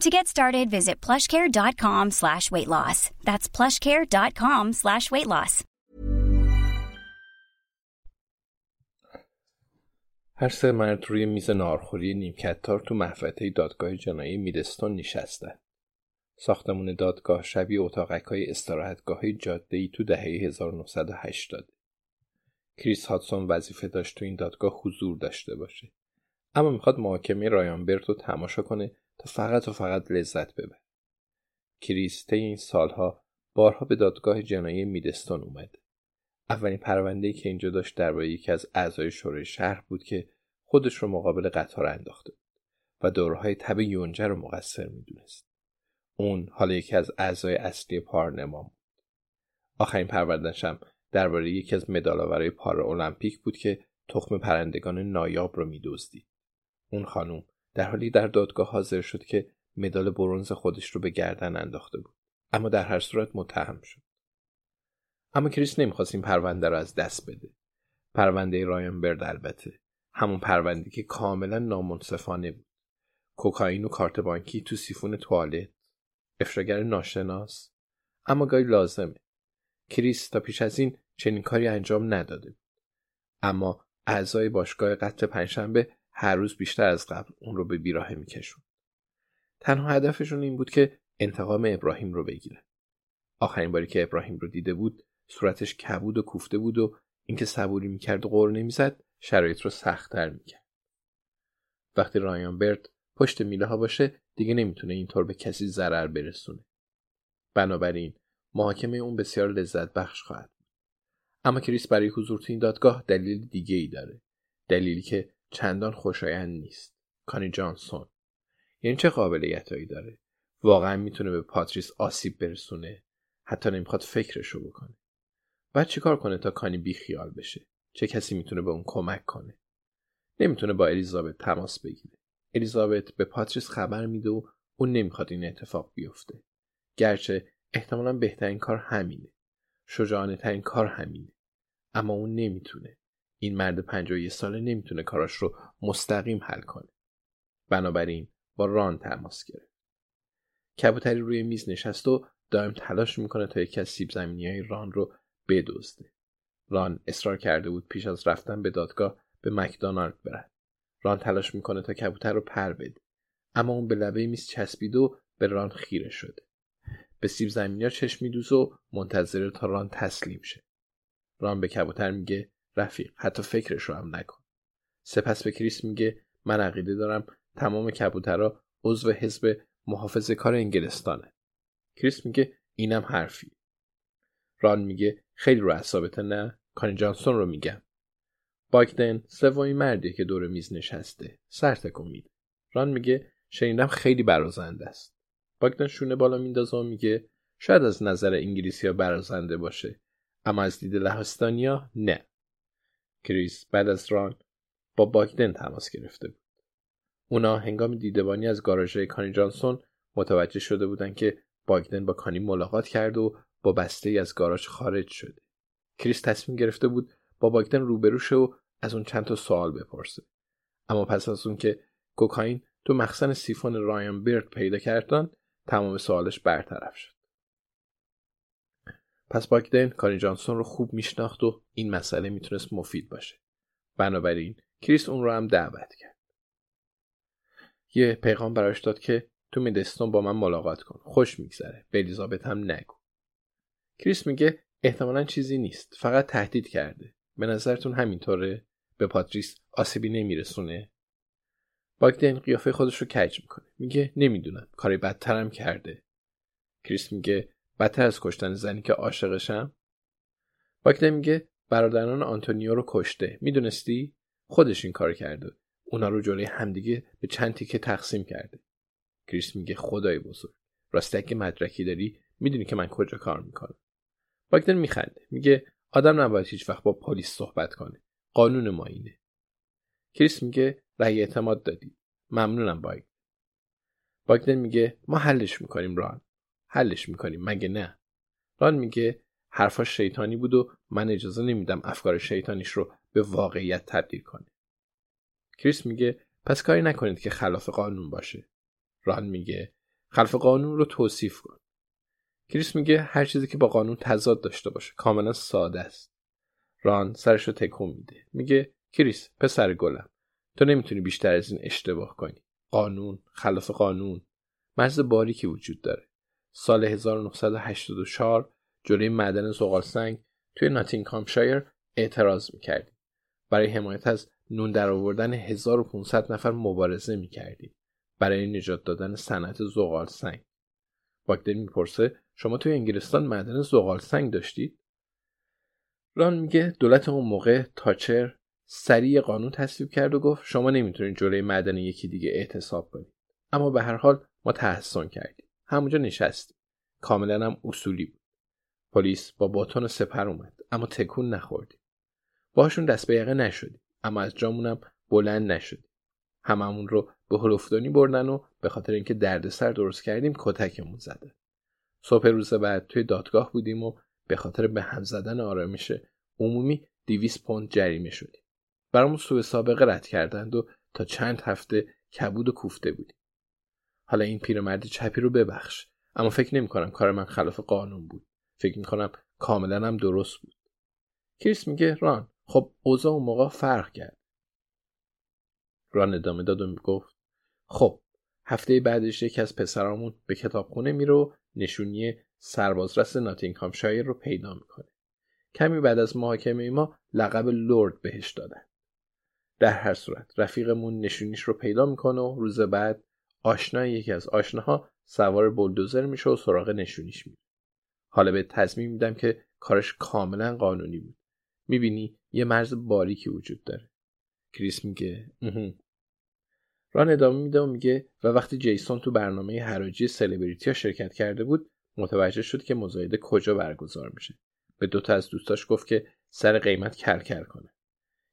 To get started, visit plushcare.com slash weight loss. That's plushcare.com slash weight loss. هر سه مرد روی میز نارخوری نیمکتار تو محوطه دادگاه جنایی میدستون نشستن. ساختمون دادگاه شبیه اتاقک های استراحتگاه جاده ای تو دهه 1980 کریس هاتسون وظیفه داشت تو این دادگاه حضور داشته باشه. اما می‌خواد محاکمه رایان رو تماشا کنه تا فقط و فقط لذت ببره. کریس طی این سالها بارها به دادگاه جنایی میدستون اومده. اولین پرونده که اینجا داشت درباره یکی از اعضای شورای شهر بود که خودش رو مقابل قطار انداخته بود و دورهای تب یونجه رو مقصر می‌دونست. اون حالا یکی از اعضای اصلی پارلمان بود. آخرین پروندهش هم درباره یکی از مدالآورای پارا المپیک بود که تخم پرندگان نایاب رو میدزدید. اون خانم در حالی در دادگاه حاضر شد که مدال برونز خودش رو به گردن انداخته بود. اما در هر صورت متهم شد. اما کریس نمی‌خواست این پرونده رو از دست بده. پرونده رایان برد البته. همون پرونده که کاملا نامنصفانه بود. کوکائین و کارت بانکی تو سیفون توالت. افشاگر ناشناس. اما گاهی لازمه. کریس تا پیش از این چنین کاری انجام نداده بود. اما اعضای باشگاه قتل پنجشنبه هر روز بیشتر از قبل اون رو به بیراهه میکشونن. تنها هدفشون این بود که انتقام ابراهیم رو بگیرن. آخرین باری که ابراهیم رو دیده بود صورتش کبود و کوفته بود و اینکه صبوری می‌کرد و غور نمی‌زد شرایط رو سختتر می‌کرد. وقتی رایان برد پشت میله ها باشه دیگه نمی‌تونه اینطور به کسی ضرر برسونه. بنابراین محاکمه اون بسیار لذت بخش خواهد اما کریس برای حضور تو این دادگاه دلیل دیگه ای داره. دلیلی که چندان خوشایند نیست. کانی جانسون. یعنی چه قابلیتهایی داره؟ واقعا می‌تونه به پاتریس آسیب برسونه؟ حتی نمی‌خواد فکرشو بکنه. بعد چیکار کنه تا کانی بیخیال بشه؟ چه کسی می‌تونه به اون کمک کنه؟ نمی‌تونه با الیزابت تماس بگیره. الیزابت به پاتریس خبر میده و اون نمی‌خواد این اتفاق بیفته. گرچه احتمالا بهترین کار همینه. شجاعانه ترین کار همینه. اما اون نمی‌تونه. این مرد 51 ساله نمی‌تونه کاراش رو مستقیم حل کنه. بنابراین با ران تماس گرفت. کبوتری روی میز نشست و دائم تلاش می‌کنه تا یکی از سیب زمینی های ران رو بدزده. ران اصرار کرده بود پیش از رفتن به دادگاه به مکدونالد برد. ران تلاش می‌کنه تا کبوتر رو پر بده. اما اون به لبه میز چسبید و به ران خیره شده. به سیب زمینی ها چشم میدوزه و منتظر تا ران تسلیم شه. ران به کبوتر میگه رفیق حتی فکرش رو هم نکن. سپس به کریس میگه من عقیده دارم تمام کبوترها عضو حزب محافظ کار انگلستانه. کریس میگه اینم حرفی. ران میگه خیلی رو اعصابته نه؟ کانی جانسون رو میگم. باکدن سومین مردیه که دور میز نشسته. سر تکون میده. ران میگه شنیدم خیلی برازنده است. باکدن شونه بالا میندازه و میگه شاید از نظر انگلیسی ها برازنده باشه اما از دید لهستانیا نه. کریس بعد از ران با باکدن تماس گرفته بود. اونا هنگام دیدبانی از گاراژ کانی جانسون متوجه شده بودند که باگدن با کانی ملاقات کرد و با بسته ای از گاراژ خارج شده. کریس تصمیم گرفته بود با باگدن روبرو شه و از اون چند تا سوال بپرسه. اما پس از اون که کوکائین تو مخزن سیفون رایان بیرد پیدا کردن تمام سوالش برطرف شد. پس باگدن کاری جانسون رو خوب میشناخت و این مسئله می‌تونست مفید باشه. بنابراین کریس اون رو هم دعوت کرد. یه پیغام براش داد که تو میدستون با من ملاقات کن. خوش میگذره. به الیزابت هم نگو. کریس میگه احتمالا چیزی نیست. فقط تهدید کرده. به نظرتون همینطوره؟ به پاتریس آسیبی نمیرسونه؟ باگدن قیافه خودش رو کج می‌کنه. میگه نمی‌دونم. کاری بدترم کرده. کریس میگه بدتر از کشتن زنی که عاشقشم؟ باگدن میگه برادران آنتونیو رو کشته. می‌دونستی؟ خودش این کار کرده. اونا رو جلوی همدیگه به چند تیکه تقسیم کرده. کریس میگه خدای بزرگ. راستی اگه مدرکی داری می‌دونی که من کجا کار می‌کنم. باگدن میخنده. میگه آدم نباید هیچ وقت با پلیس صحبت کنه. قانون ما اینه. کریس میگه رأی اعتماد دادی. ممنونم باگ باگدن میگه ما حلش می‌کنیم ران. حلش می‌کنیم. مگه نه؟ ران میگه حرفاش شیطانی بود و من اجازه نمیدم افکار شیطانیش رو به واقعیت تبدیل کنه. کریس میگه پس کاری نکنید که خلاف قانون باشه. ران میگه خلاف قانون رو توصیف کن. کریس میگه هر چیزی که با قانون تضاد داشته باشه کاملا ساده است. ران سرش رو تکون میده. میگه کریس پسر گلم تو نمی‌تونی بیشتر از این اشتباه کنی. قانون خلاف قانون. مرز باریکی وجود داره. سال 1984 جلوی معدن زغال سنگ توی ناتینگهامشایر اعتراض می‌کردیم. برای حمایت از نون در آوردن 1500 نفر مبارزه می‌کردیم برای نجات دادن صنعت زغال سنگ باگدن می‌پرسه شما توی انگلستان معدن زغال سنگ داشتید؟ ران میگه دولت اون موقع تاچر سریع قانون تصویب کرد و گفت شما نمی‌تونید جلوی معدن یکی دیگه اعتصاب کنید. اما به هر حال ما تحسن کردیم. همونجا نشستیم کاملا هم اصولی بود. پلیس با باتون سپر اومد اما تکون نخوردیم. باشون دست به یقه نشدیم اما از جامونم بلند نشدیم. هممون رو به هلفدانی بردن و به خاطر اینکه دردسر درست کردیم کتکمون زده صبح روز بعد توی دادگاه بودیم و به خاطر به هم زدن آرامش عمومی دیویس پوند جریمه شدیم. برامون سوء سابقه رد کردند و تا چند هفته کبود و کوفته بودیم. حالا این پیرمرد چپی رو ببخش. اما فکر نمی کنم کار من خلاف قانون بود. فکر می کنم کاملا هم درست بود. کریس میگه ران. خب اوضاع اون موقع فرق کرد. ران ادامه داد و می‌گفت خب هفته بعدش یکی از پسرامون به کتابخونه میره و نشونی سربازرس ناتینگهامشایر رو پیدا می‌کنه. کمی بعد از محاکمه ما لقب لرد بهش دادن. در هر صورت رفیقمون نشونیش رو پیدا می‌کنه و روز بعد آشنا یکی از آشناها سوار بلدوزر میشه و سراغ نشونیش میره. حالا به تصمیم میدم که کارش کاملا قانونی بود. می‌بینی یه مرز باریکی وجود داره. کریس میگه ران ادامه میده و میگه و وقتی جیسون تو برنامه حراجی سلبریتی ها شرکت کرده بود متوجه شد که مزایده کجا برگزار میشه. به دوتا از دوستاش گفت که سر قیمت کرکر کنه.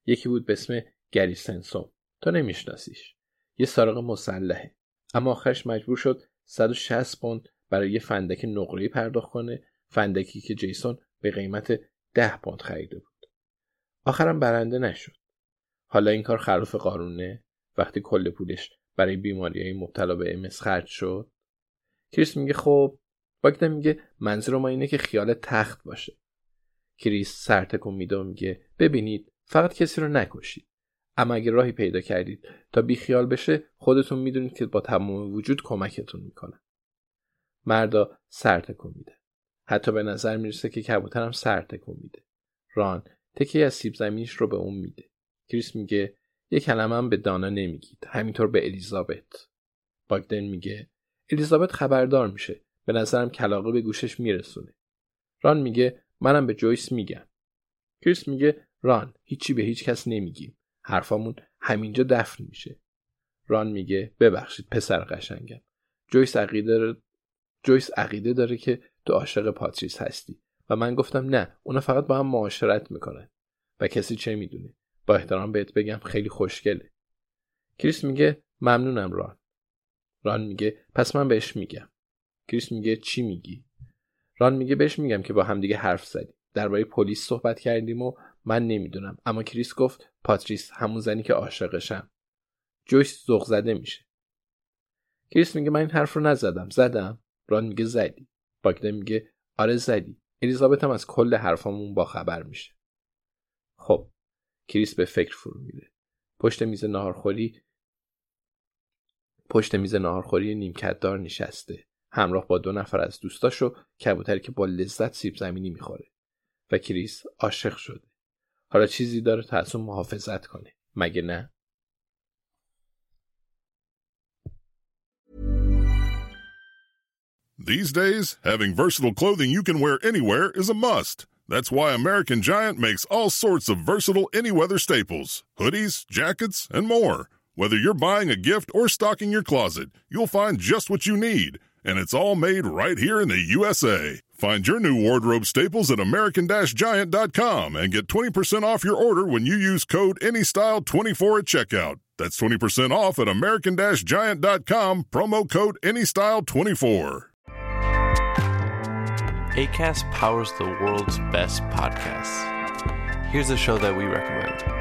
یکی بود به اسم گری سنسوم تو نمیشناسیش. یه سارق مسلحه. اما آخرش مجبور شد 160 پوند برای یه فندک نقره‌ای پرداخت کنه فندکی که جیسون به قیمت 10 پوند خریده بود. آخرم برنده نشد. حالا این کار خلاف قانونه؟ وقتی کل پولش برای بیماری های مبتلا به امس خرج شد؟ کریس میگه خب باگدن میگه منظور ما اینه که خیالت تخت باشه. کریس سرتکون میده و میگه ببینید فقط کسی رو نکشید. اما اگه راهی پیدا کردید تا بیخیال بشه خودتون می‌دونید که با تمام وجود کمکتون می‌کنم مردا سرتکون میده. حتی به نظر می‌رسه که کبوترم سرتکون میده. ران تکه‌ای از سیب زمینیش رو به اون میده. کریس میگه یه کلمه هم به دانا نمیگید. همینطور به الیزابت. باگدن میگه الیزابت خبردار میشه. به نظرم کلاغه به گوشش میرسونه. ران میگه منم به جویس میگم. کریس میگه ران هیچی به هیچ کس نمیگیم. حرفامون همینجا دفن میشه. ران میگه ببخشید پسر قشنگم. جویس عقیده داره جویس عقیده داره که تو عاشق پاتریس هستی. و من گفتم نه اونا فقط با هم معاشرت می‌کنن. و کسی چه می‌دونه؟ با احترام بهت بگم خیلی خوشگله. کریس میگه ممنونم ران. ران میگه پس من بهش میگم. کریس میگه چی میگی؟ ران میگه بهش میگم که با همدیگه حرف زدیم. درباره پلیس صحبت کردیم و من نمی‌دونم. اما کریس گفت پاتریس همون زنیه که عاشقشم. جویس ذوق زده میشه. کریس میگه من این حرف رو نزدم. زدم. ران میگه زدی. باگدن میگه آره زدی. الیزابت هم از کل حرفامون با خبر میشه. خب کریس به فکر فرو میره. پشت میز ناهارخوری پشت میز ناهارخوری نیمکتدار نشسته. همراه با دو نفر از دوستاشو کبوتری که با لذت سیب زمینی می‌خوره. و کریس عاشق شده. حالا چیزی داره تا از اون محافظت کنه مگه نه These days, having versatile clothing you can wear anywhere is a must. That's why American Giant makes all sorts of versatile any-weather staples, hoodies, jackets, and more. Whether you're buying a gift or stocking your closet, you'll find just what you need, and it's all made right here in the USA. Find your new wardrobe staples at american-giant.com and get 20% off your order when you use code ANYSTYLE24 at checkout. That's 20% off at american-giant.com, promo code ANYSTYLE24. ACAST powers the world's best podcasts. Here's a show that we recommend.